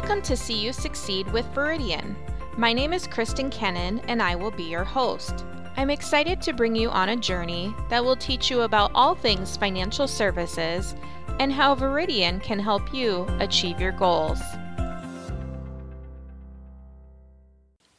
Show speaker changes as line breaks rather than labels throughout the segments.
Welcome to See You Succeed with Veridian. My name is Kristen Kennan, and I will be your host. I'm excited to bring you on a journey that will teach you about all things financial services and how Veridian can help you achieve your goals.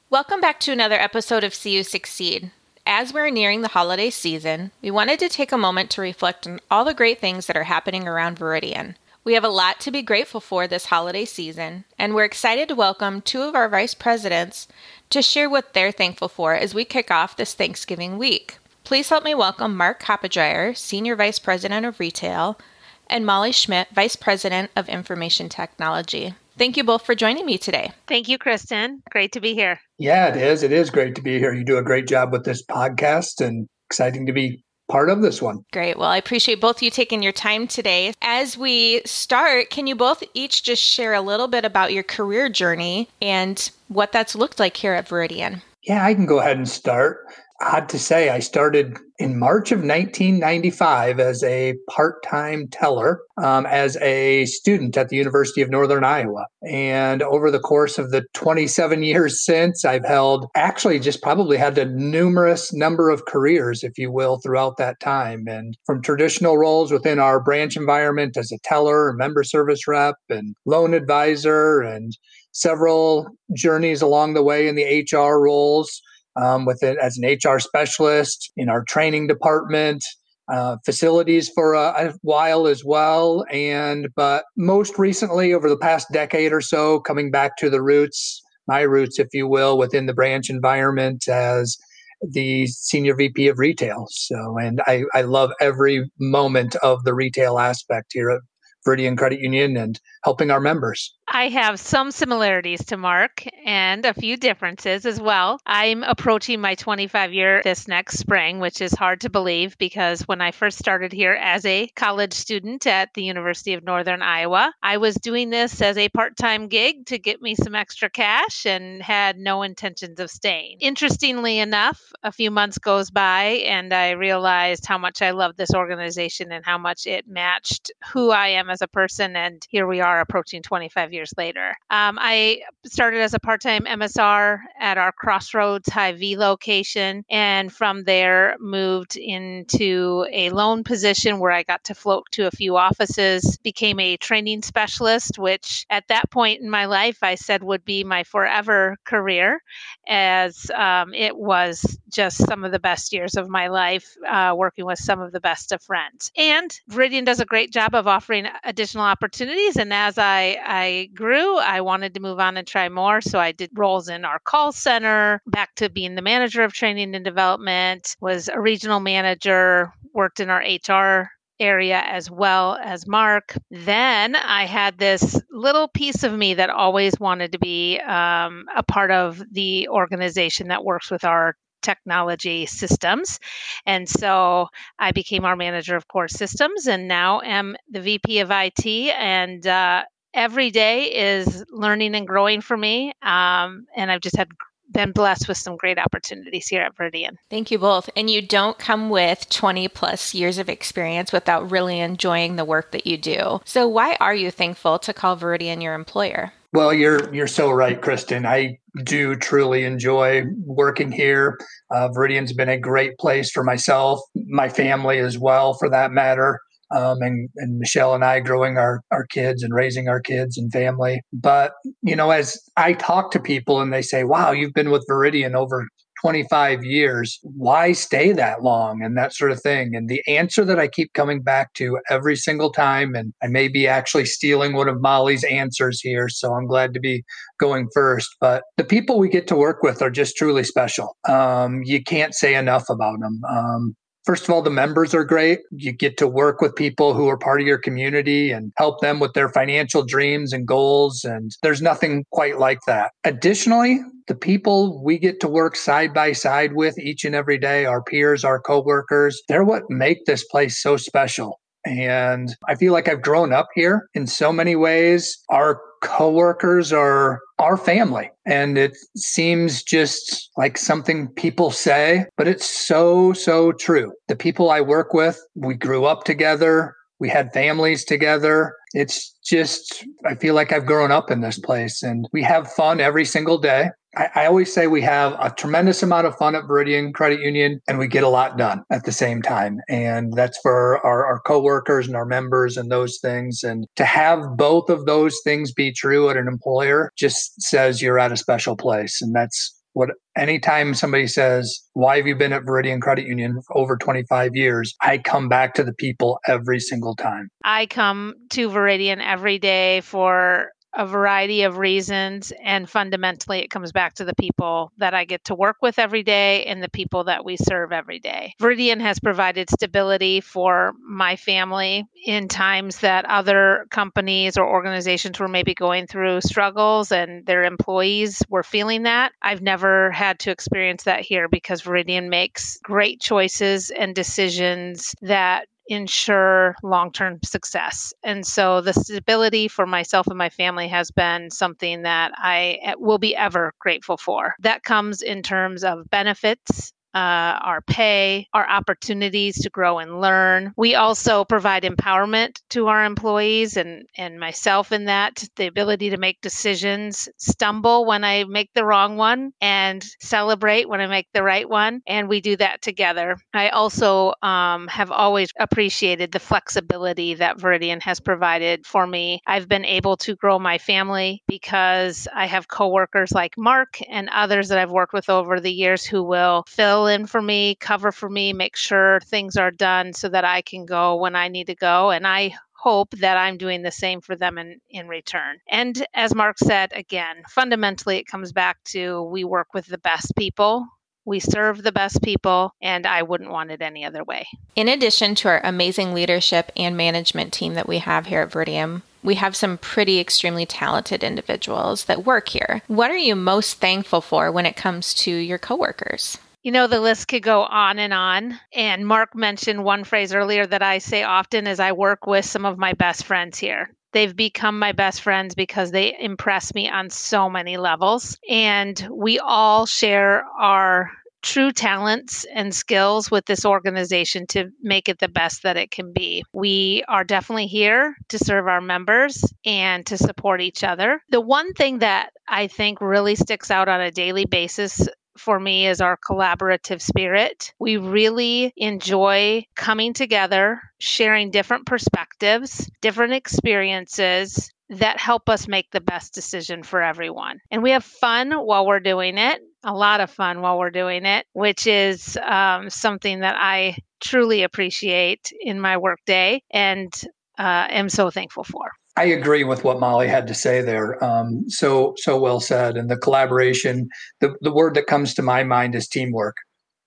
Welcome back to another episode of See You Succeed. As we're nearing the holiday season, we wanted to take a moment to reflect on all the great things that are happening around Veridian. We have a lot to be grateful for this holiday season, and we're excited to welcome two of our vice presidents to share what they're thankful for as we kick off this Thanksgiving week. Please help me welcome Mark Hoppadryer, Senior Vice President of Retail, and Molly Schmidt, Vice President of Information Technology. Thank you both for joining me today.
Thank you, Kristen. Great to be here.
Yeah, it is. It is great to be here. You do a great job with this podcast and exciting to be part of this one.
Great. Well, I appreciate both you taking your time today. As we start, can you both each just share a little bit about your career journey and what that's looked like here at Veridian?
Yeah, I can go ahead and start odd to say, I started in March of 1995 as a part time teller um, as a student at the University of Northern Iowa. And over the course of the 27 years since, I've held actually just probably had a numerous number of careers, if you will, throughout that time. And from traditional roles within our branch environment as a teller, member service rep, and loan advisor, and several journeys along the way in the HR roles um, with it as an HR specialist in our training department, uh, facilities for a, a, while as well. And, but most recently, over the past decade or so, coming back to the roots, my roots, if you will, within the branch environment as the senior VP of retail. So, and I, I love every moment of the retail aspect here at Veridian Credit Union and helping our members.
I have some similarities to Mark and a few differences as well. I'm approaching my 25 year this next spring, which is hard to believe because when I first started here as a college student at the University of Northern Iowa, I was doing this as a part time gig to get me some extra cash and had no intentions of staying. Interestingly enough, a few months goes by and I realized how much I love this organization and how much it matched who I am as a person. And here we are approaching 25 years years later. Um, I started as a part time MSR at our Crossroads Hy-Vee location, and from there moved into a loan position where I got to float to a few offices, became a training specialist, which at that point in my life I said would be my forever career, as um, it was just some of the best years of my life uh, working with some of the best of friends. And Veridian does a great job of offering additional opportunities. And as I, I grew, I wanted to move on and try more. So I did roles in our call center, back to being the manager of training and development, was a regional manager, worked in our HR area as well as Mark. Then I had this little piece of me that always wanted to be um, a part of the organization that works with our technology systems. And so I became our manager of core systems and now am the VP of IT. And uh, every day is learning and growing for me. Um, and I've just had been blessed with some great opportunities here at Veridian.
Thank you both. And you don't come with 20 plus years of experience without really enjoying the work that you do. So why are you thankful to call Veridian your employer?
Well, you're you're so right, Kristen. I do truly enjoy working here. Uh, Veridian's been a great place for myself, my family as well, for that matter um, and, and Michelle and I growing our, our kids and raising our kids and family. But, you know, as I talk to people and they say, wow, you've been with Veridian over 25 years. Why stay that long? And that sort of thing. And the answer that I keep coming back to every single time, and I may be actually stealing one of Molly's answers here, so I'm glad to be going first. But the people we get to work with are just truly special. Um, you can't say enough about them. Um, First of all, the members are great. You get to work with people who are part of your community and help them with their financial dreams and goals. And there's nothing quite like that. Additionally, the people we get to work side by side with each and every day, our peers, our coworkers, they're what make this place so special. And I feel like I've grown up here in so many ways. Our coworkers are our family. And it seems just like something people say, but it's so, so true. The people I work with, we grew up together. We had families together. It's just, I feel like I've grown up in this place and we have fun every single day. I, I, always say we have a tremendous amount of fun at Veridian Credit Union and we get a lot done at the same time. And that's for our, our coworkers and our members and those things. And to have both of those things be true at an employer just says you're at a special place. And that's what anytime somebody says, Why have you been at Veridian Credit Union for over 25 years? I come back to the people every single time.
I come to Veridian every day for a variety of reasons. And fundamentally, it comes back to the people that I get to work with every day and the people that we serve every day. Veridian has provided stability for my family in times that other companies or organizations were maybe going through struggles and their employees were feeling that. I've never had to experience that here because Veridian makes great choices and decisions that ensure long term success. And so the stability for myself and my family has been something that I eh, will be ever grateful for. That comes in terms of benefits uh, our pay, our opportunities to grow and learn. We also provide empowerment to our employees and, and myself in that the ability to make decisions, stumble when I make the wrong one, and celebrate when I make the right one. And we do that together. I also um, have always appreciated the flexibility that Veridian has provided for me. I've been able to grow my family because I have coworkers like Mark and others that I've worked with over the years who will fill fill in for me, cover for me, make sure things are done so that I can go when I need to go. And I hope that I'm doing the same for them in, in return. And as Mark said, again, fundamentally, it comes back to we work with the best people. We serve the best people, and I wouldn't want it any other way.
In addition to our amazing leadership and management team that we have here at Veridian, we have some pretty extremely talented individuals that work here. What are you most thankful for when it comes to your coworkers?
You know, the list could go on and on. And Mark mentioned one phrase earlier that I say often is I work with some of my best friends here. They've become my best friends because they impress me on so many levels. And we all share our true talents and skills with this organization to make it the best that it can be. We are definitely here to serve our members and to support each other. The one thing that I think really sticks out on a daily basis for me is our collaborative spirit. We really enjoy coming together, sharing different perspectives, different experiences that help us make the best decision for everyone. And we have fun while we're doing it, a lot of fun while we're doing it, which is um, something that I truly appreciate in my workday and uh, am so thankful for.
I agree with what Molly had to say there. Um, so so well said. And the collaboration, the, the word that comes to my mind is teamwork.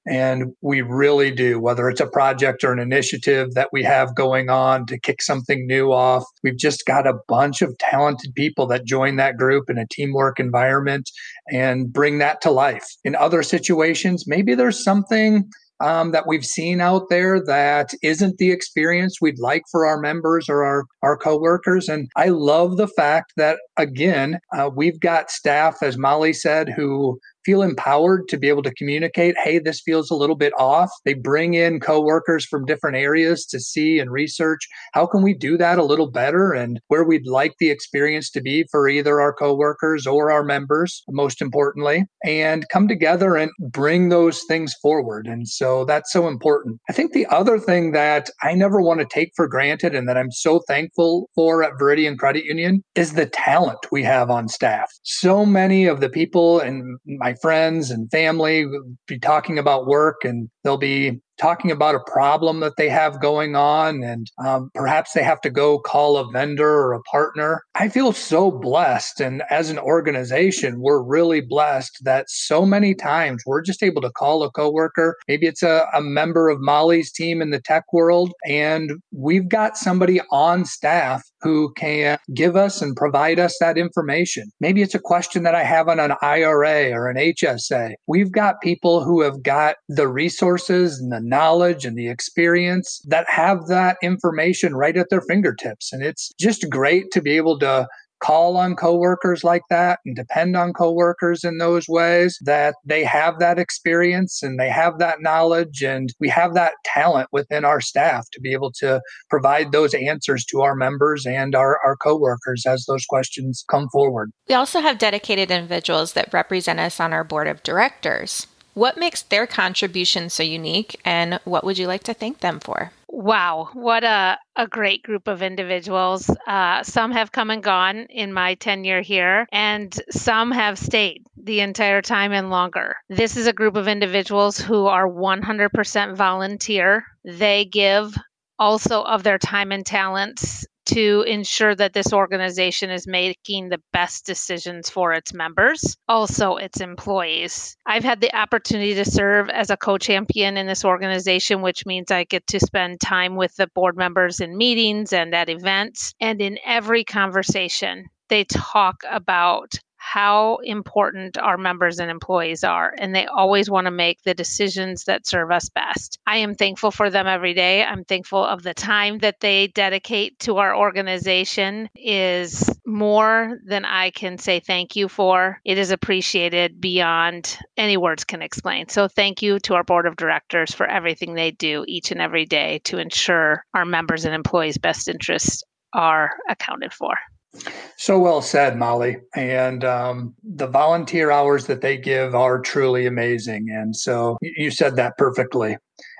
And we really do, whether it's a project or an initiative that we have going on to kick something new off. We've just got a bunch of talented people that join that group in a teamwork environment and bring that to life. In other situations, maybe there's something um, that we've seen out there that isn't the experience we'd like for our members or our, our coworkers. And I love the fact that, again, uh, we've got staff, as Molly said, who feel empowered to be able to communicate, hey, this feels a little bit off. They bring in coworkers from different areas to see and research how can we do that a little better and where we'd like the experience to be for either our coworkers or our members, most importantly, and come together and bring those things forward. And so that's so important. I think the other thing that I never want to take for granted and that I'm so thankful for at Veridian Credit Union is the talent we have on staff. So many of the people and my friends and family be talking about work and they'll be talking about a problem that they have going on and um, perhaps they have to go call a vendor or a partner. I feel so blessed. And as an organization, we're really blessed that so many times we're just able to call a coworker. Maybe it's a, a member of Molly's team in the tech world, and we've got somebody on staff who can give us and provide us that information. Maybe it's a question that I have on an IRA or an HSA. We've got people who have got the resources and the knowledge and the experience that have that information right at their fingertips. And it's just great to be able to call on coworkers like that and depend on coworkers in those ways, that they have that experience and they have that knowledge and we have that talent within our staff to be able to provide those answers to our members and our, our coworkers as those questions come forward.
We also have dedicated individuals that represent us on our board of directors. What makes their contribution so unique, and what would you like to thank them for?
Wow, what a, a great group of individuals. Uh, some have come and gone in my tenure here, and some have stayed the entire time and longer. This is a group of individuals who are 100% volunteer. They give also of their time and talents to ensure that this organization is making the best decisions for its members, also its employees. I've had the opportunity to serve as a co champion in this organization, which means I get to spend time with the board members in meetings and at events. And in every conversation, they talk about how important our members and employees are, and they always want to make the decisions that serve us best. I am thankful for them every day. I'm thankful of the time that they dedicate to our organization is more than I can say thank you for. It is appreciated beyond any words can explain. So thank you to our board of directors for everything they do each and every day to ensure our members and employees' best interests are accounted for.
So well said, Molly. And um, the volunteer hours that they give are truly amazing. And so you said that perfectly.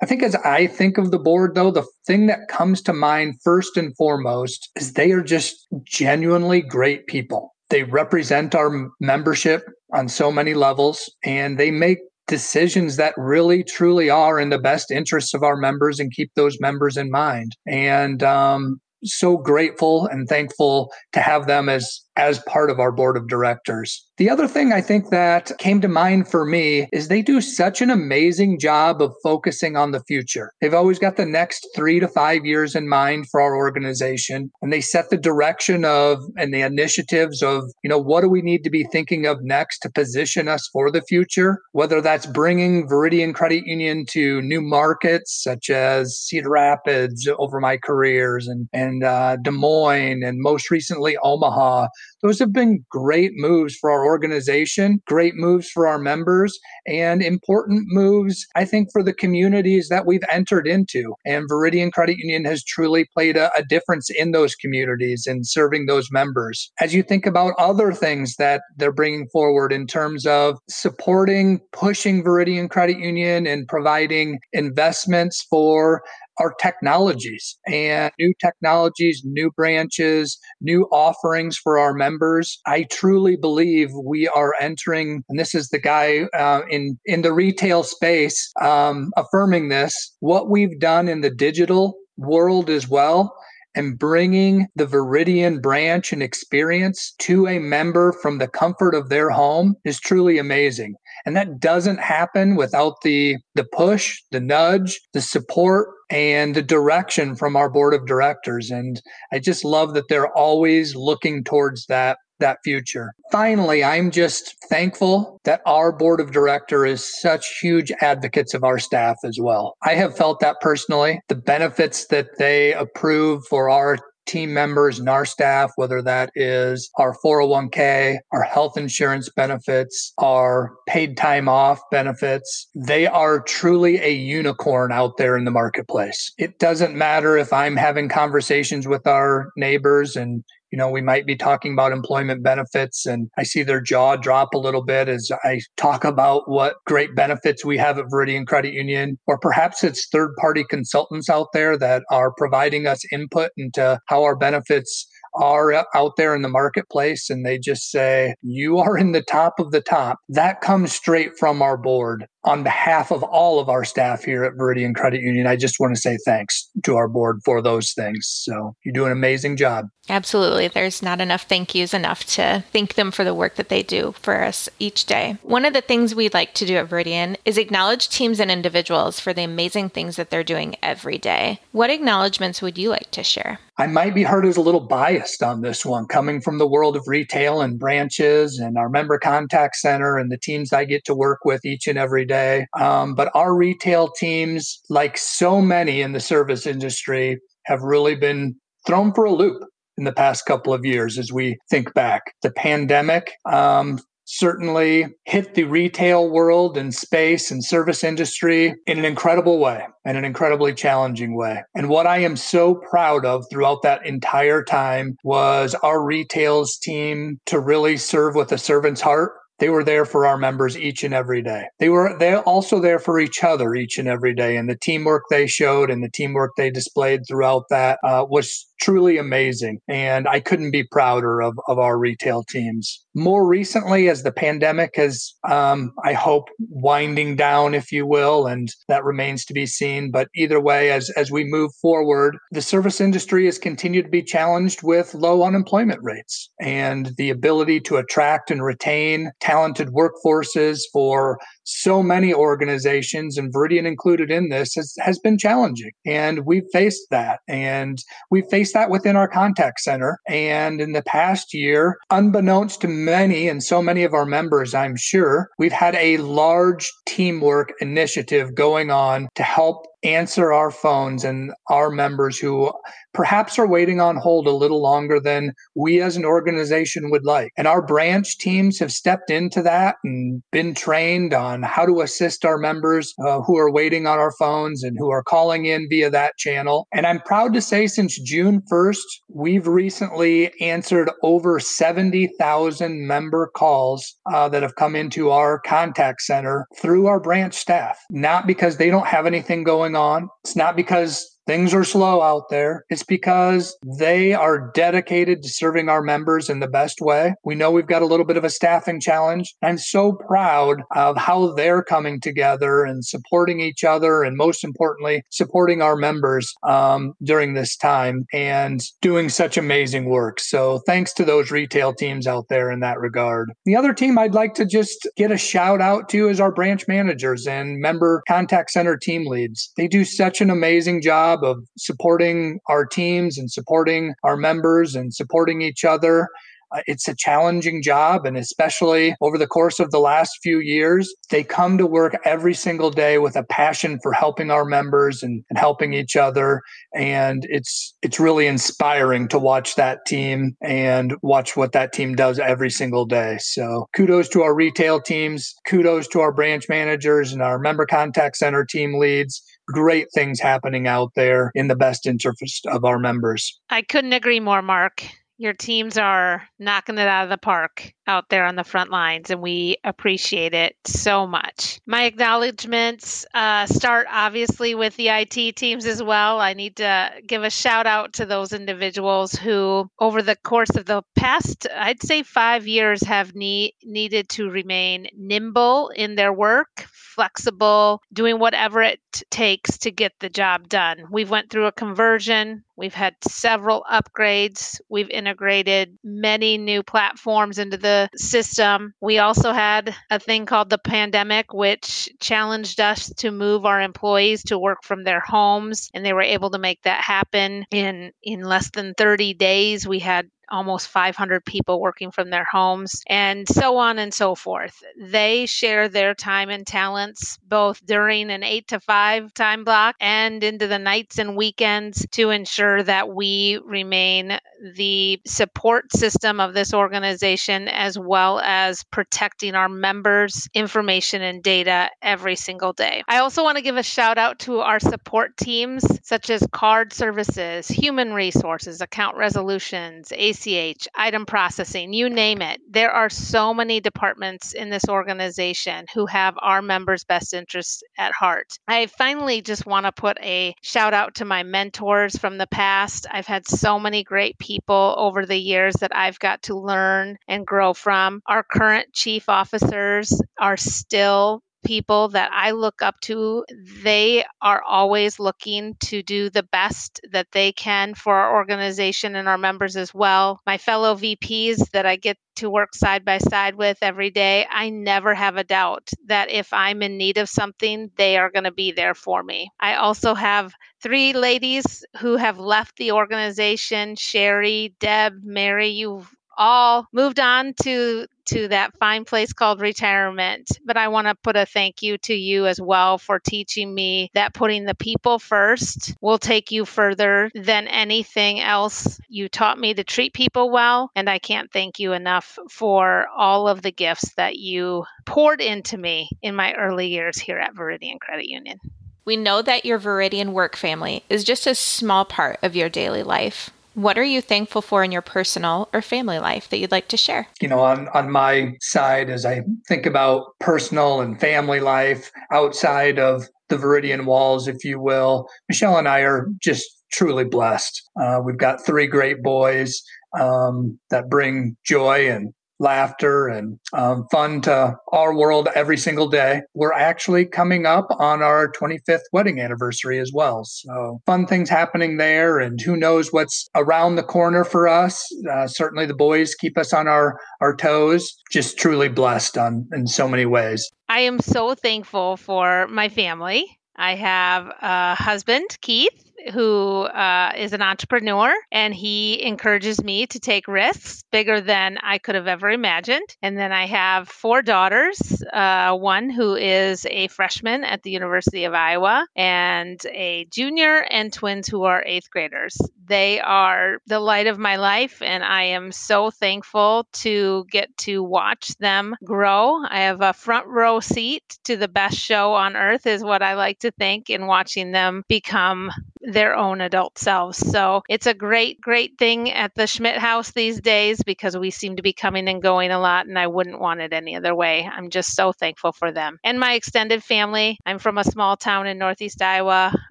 I think as I think of the board, though, the thing that comes to mind first and foremost is they are just genuinely great people. They represent our membership on so many levels and they make decisions that really truly are in the best interests of our members and keep those members in mind. And um, so grateful and thankful to have them as as part of our board of directors. The other thing I think that came to mind for me is they do such an amazing job of focusing on the future. They've always got the next three to five years in mind for our organization, and they set the direction of and the initiatives of, you know, what do we need to be thinking of next to position us for the future, whether that's bringing Veridian Credit Union to new markets such as Cedar Rapids over my careers and, and uh, Des Moines and most recently Omaha those have been great moves for our organization, great moves for our members, and important moves, I think, for the communities that we've entered into. And Veridian Credit Union has truly played a, a difference in those communities and serving those members. As you think about other things that they're bringing forward in terms of supporting, pushing Veridian Credit Union and providing investments for our technologies and new technologies, new branches, new offerings for our members. I truly believe we are entering, and this is the guy uh, in in the retail space um, affirming this. What we've done in the digital world as well and bringing the Veridian branch and experience to a member from the comfort of their home is truly amazing. And that doesn't happen without the the push, the nudge, the support and the direction from our board of directors and I just love that they're always looking towards that that future. Finally, I'm just thankful that our board of director is such huge advocates of our staff as well. I have felt that personally. The benefits that they approve for our team members and our staff, whether that is our 401k, our health insurance benefits, our paid time off benefits, they are truly a unicorn out there in the marketplace. It doesn't matter if I'm having conversations with our neighbors and you know, we might be talking about employment benefits and I see their jaw drop a little bit as I talk about what great benefits we have at Veridian Credit Union, or perhaps it's third party consultants out there that are providing us input into how our benefits are out there in the marketplace and they just say, You are in the top of the top. That comes straight from our board. On behalf of all of our staff here at Veridian Credit Union, I just want to say thanks to our board for those things. So you do an amazing job.
Absolutely. There's not enough thank yous enough to thank them for the work that they do for us each day. One of the things we like to do at Veridian is acknowledge teams and individuals for the amazing things that they're doing every day. What acknowledgments would you like to share?
I might be heard as a little biased on this one, coming from the world of retail and branches and our member contact center and the teams I get to work with each and every day. Um, but our retail teams, like so many in the service industry, have really been thrown for a loop in the past couple of years as we think back. The pandemic um, certainly hit the retail world and space and service industry in an incredible way and an incredibly challenging way. And what I am so proud of throughout that entire time was our retails team to really serve with a servant's heart they were there for our members each and every day. They were they also there for each other each and every day, and the teamwork they showed and the teamwork they displayed throughout that uh, was truly amazing. And I couldn't be prouder of, of our retail teams. More recently, as the pandemic has, um, I hope, winding down, if you will, and that remains to be seen. But either way, as, as we move forward, the service industry has continued to be challenged with low unemployment rates and the ability to attract and retain talented workforces for so many organizations, and Veridian included in this, has, has been challenging. And we've faced that. And we've faced that within our contact center. And in the past year, unbeknownst to many and so many of our members, I'm sure, we've had a large teamwork initiative going on to help answer our phones and our members who perhaps are waiting on hold a little longer than we as an organization would like. And our branch teams have stepped into that and been trained on how to assist our members uh, who are waiting on our phones and who are calling in via that channel. And I'm proud to say since June 1st, we've recently answered over 70,000 member calls uh, that have come into our contact center through our branch staff, not because they don't have anything going on. It's not because things are slow out there. It's because they are dedicated to serving our members in the best way. We know we've got a little bit of a staffing challenge. I'm so proud of how they're coming together and supporting each other, and most importantly, supporting our members um, during this time and doing such amazing work. So thanks to those retail teams out there in that regard. The other team I'd like to just get a shout out to is our branch managers and member contact center team leads. They do such an amazing job job of supporting our teams and supporting our members and supporting each other. Uh, it's a challenging job, and especially over the course of the last few years, they come to work every single day with a passion for helping our members and, and helping each other. And it's it's really inspiring to watch that team and watch what that team does every single day. So kudos to our retail teams, kudos to our branch managers and our member contact center team leads great things happening out there in the best interest of our members.
I couldn't agree more, Mark. Your teams are knocking it out of the park out there on the front lines, and we appreciate it so much. My acknowledgments uh, start obviously with the IT teams as well. I need to give a shout out to those individuals who, over the course of the past, I'd say five years, have need, needed to remain nimble in their work, flexible, doing whatever it takes to get the job done. We've went through a conversion. We've had several upgrades. We've integrated many new platforms into the system. We also had a thing called the pandemic, which challenged us to move our employees to work from their homes, and they were able to make that happen in in less than 30 days. We had almost 500 people working from their homes, and so on and so forth. They share their time and talents both during an 8 to 5 time block and into the nights and weekends to ensure that we remain the support system of this organization as well as protecting our members' information and data every single day. I also want to give a shout out to our support teams such as card services, human resources, account resolutions, AC ACH, item processing, you name it. There are so many departments in this organization who have our members' best interests at heart. I finally just want to put a shout out to my mentors from the past. I've had so many great people over the years that I've got to learn and grow from. Our current chief officers are still people that I look up to, they are always looking to do the best that they can for our organization and our members as well. My fellow VPs that I get to work side by side with every day, I never have a doubt that if I'm in need of something, they are going to be there for me. I also have three ladies who have left the organization Sherry, Deb, Mary. You've all moved on to to that fine place called retirement. But I want to put a thank you to you as well for teaching me that putting the people first will take you further than anything else. You taught me to treat people well, and I can't thank you enough for all of the gifts that you poured into me in my early years here at Veridian Credit Union.
We know that your Veridian work family is just a small part of your daily life. What are you thankful for in your personal or family life that you'd like to share?
You know, on, on my side, as I think about personal and family life outside of the Veridian walls, if you will, Michelle and I are just truly blessed. Uh, we've got three great boys um, that bring joy and laughter and um, fun to our world every single day. We're actually coming up on our 25th wedding anniversary as well. So, fun things happening there, and who knows what's around the corner for us. Uh, certainly, the boys keep us on our, our toes. Just truly blessed on in so many ways.
I am so thankful for my family. I have a husband, Keith, who uh, is an entrepreneur and he encourages me to take risks bigger than I could have ever imagined. And then I have four daughters uh, one who is a freshman at the University of Iowa, and a junior, and twins who are eighth graders. They are the light of my life, and I am so thankful to get to watch them grow. I have a front row seat to the best show on earth, is what I like to think, in watching them become their own adult selves. So it's a great, great thing at the Schmidt house these days because we seem to be coming and going a lot, and I wouldn't want it any other way. I'm just so thankful for them. And my extended family. I'm from a small town in Northeast Iowa,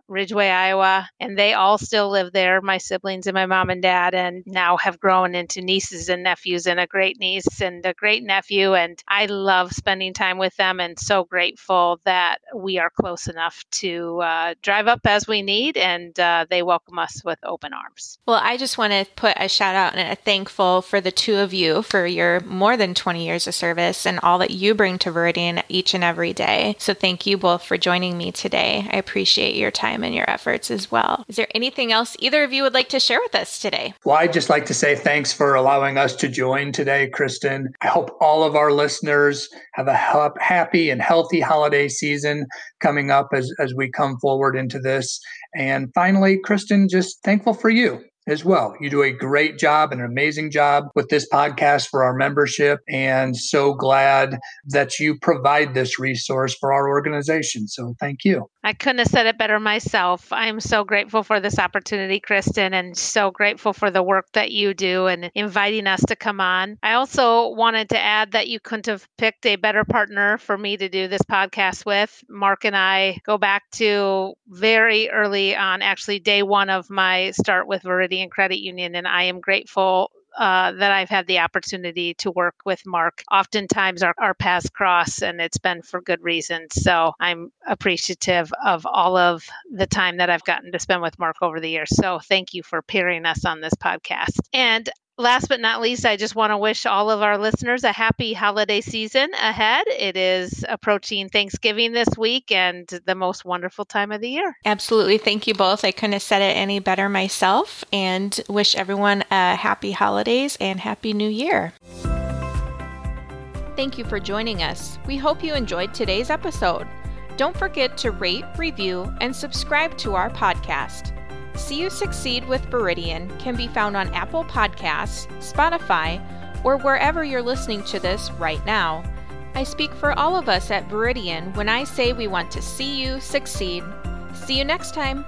Ridgeway, Iowa, and they all still live there, my siblings and my mom and dad, and now have grown into nieces and nephews and a great niece and a great nephew. And I love spending time with them and so grateful that we are close enough to uh, drive up as we need and uh, they welcome us with open arms.
Well, I just want to put a shout out and a thankful for the two of you for your more than 20 years of service and all that you bring to Veridian each and every day. So thank you both for joining me today. I appreciate your time and your efforts as well. Is there anything else either of you would like to share with us today?
Well, I'd just like to say thanks for allowing us to join today, Kristen. I hope all of our listeners have a happy and healthy holiday season coming up as, as we come forward into this. And finally, Kristen, just thankful for you as well. You do a great job, and an amazing job with this podcast for our membership, and so glad that you provide this resource for our organization. So thank you.
I couldn't have said it better myself. I'm so grateful for this opportunity, Kristen, and so grateful for the work that you do and inviting us to come on. I also wanted to add that you couldn't have picked a better partner for me to do this podcast with. Mark and I go back to very early on, actually, day one of my start with Veridian Credit Union, and I am grateful uh, that I've had the opportunity to work with Mark. Oftentimes our, our paths cross and it's been for good reasons. So I'm appreciative of all of the time that I've gotten to spend with Mark over the years. So thank you for pairing us on this podcast. And last but not least, I just want to wish all of our listeners a happy holiday season ahead. It is approaching Thanksgiving this week and the most wonderful time of the year.
Absolutely. Thank you both. I couldn't have said it any better myself and wish everyone a happy holidays and happy new year. Thank you for joining us. We hope you enjoyed today's episode. Don't forget to rate, review, and subscribe to our podcast. See You Succeed with Veridian can be found on Apple Podcasts, Spotify, or wherever you're listening to this right now. I speak for all of us at Veridian when I say we want to see you succeed. See you next time.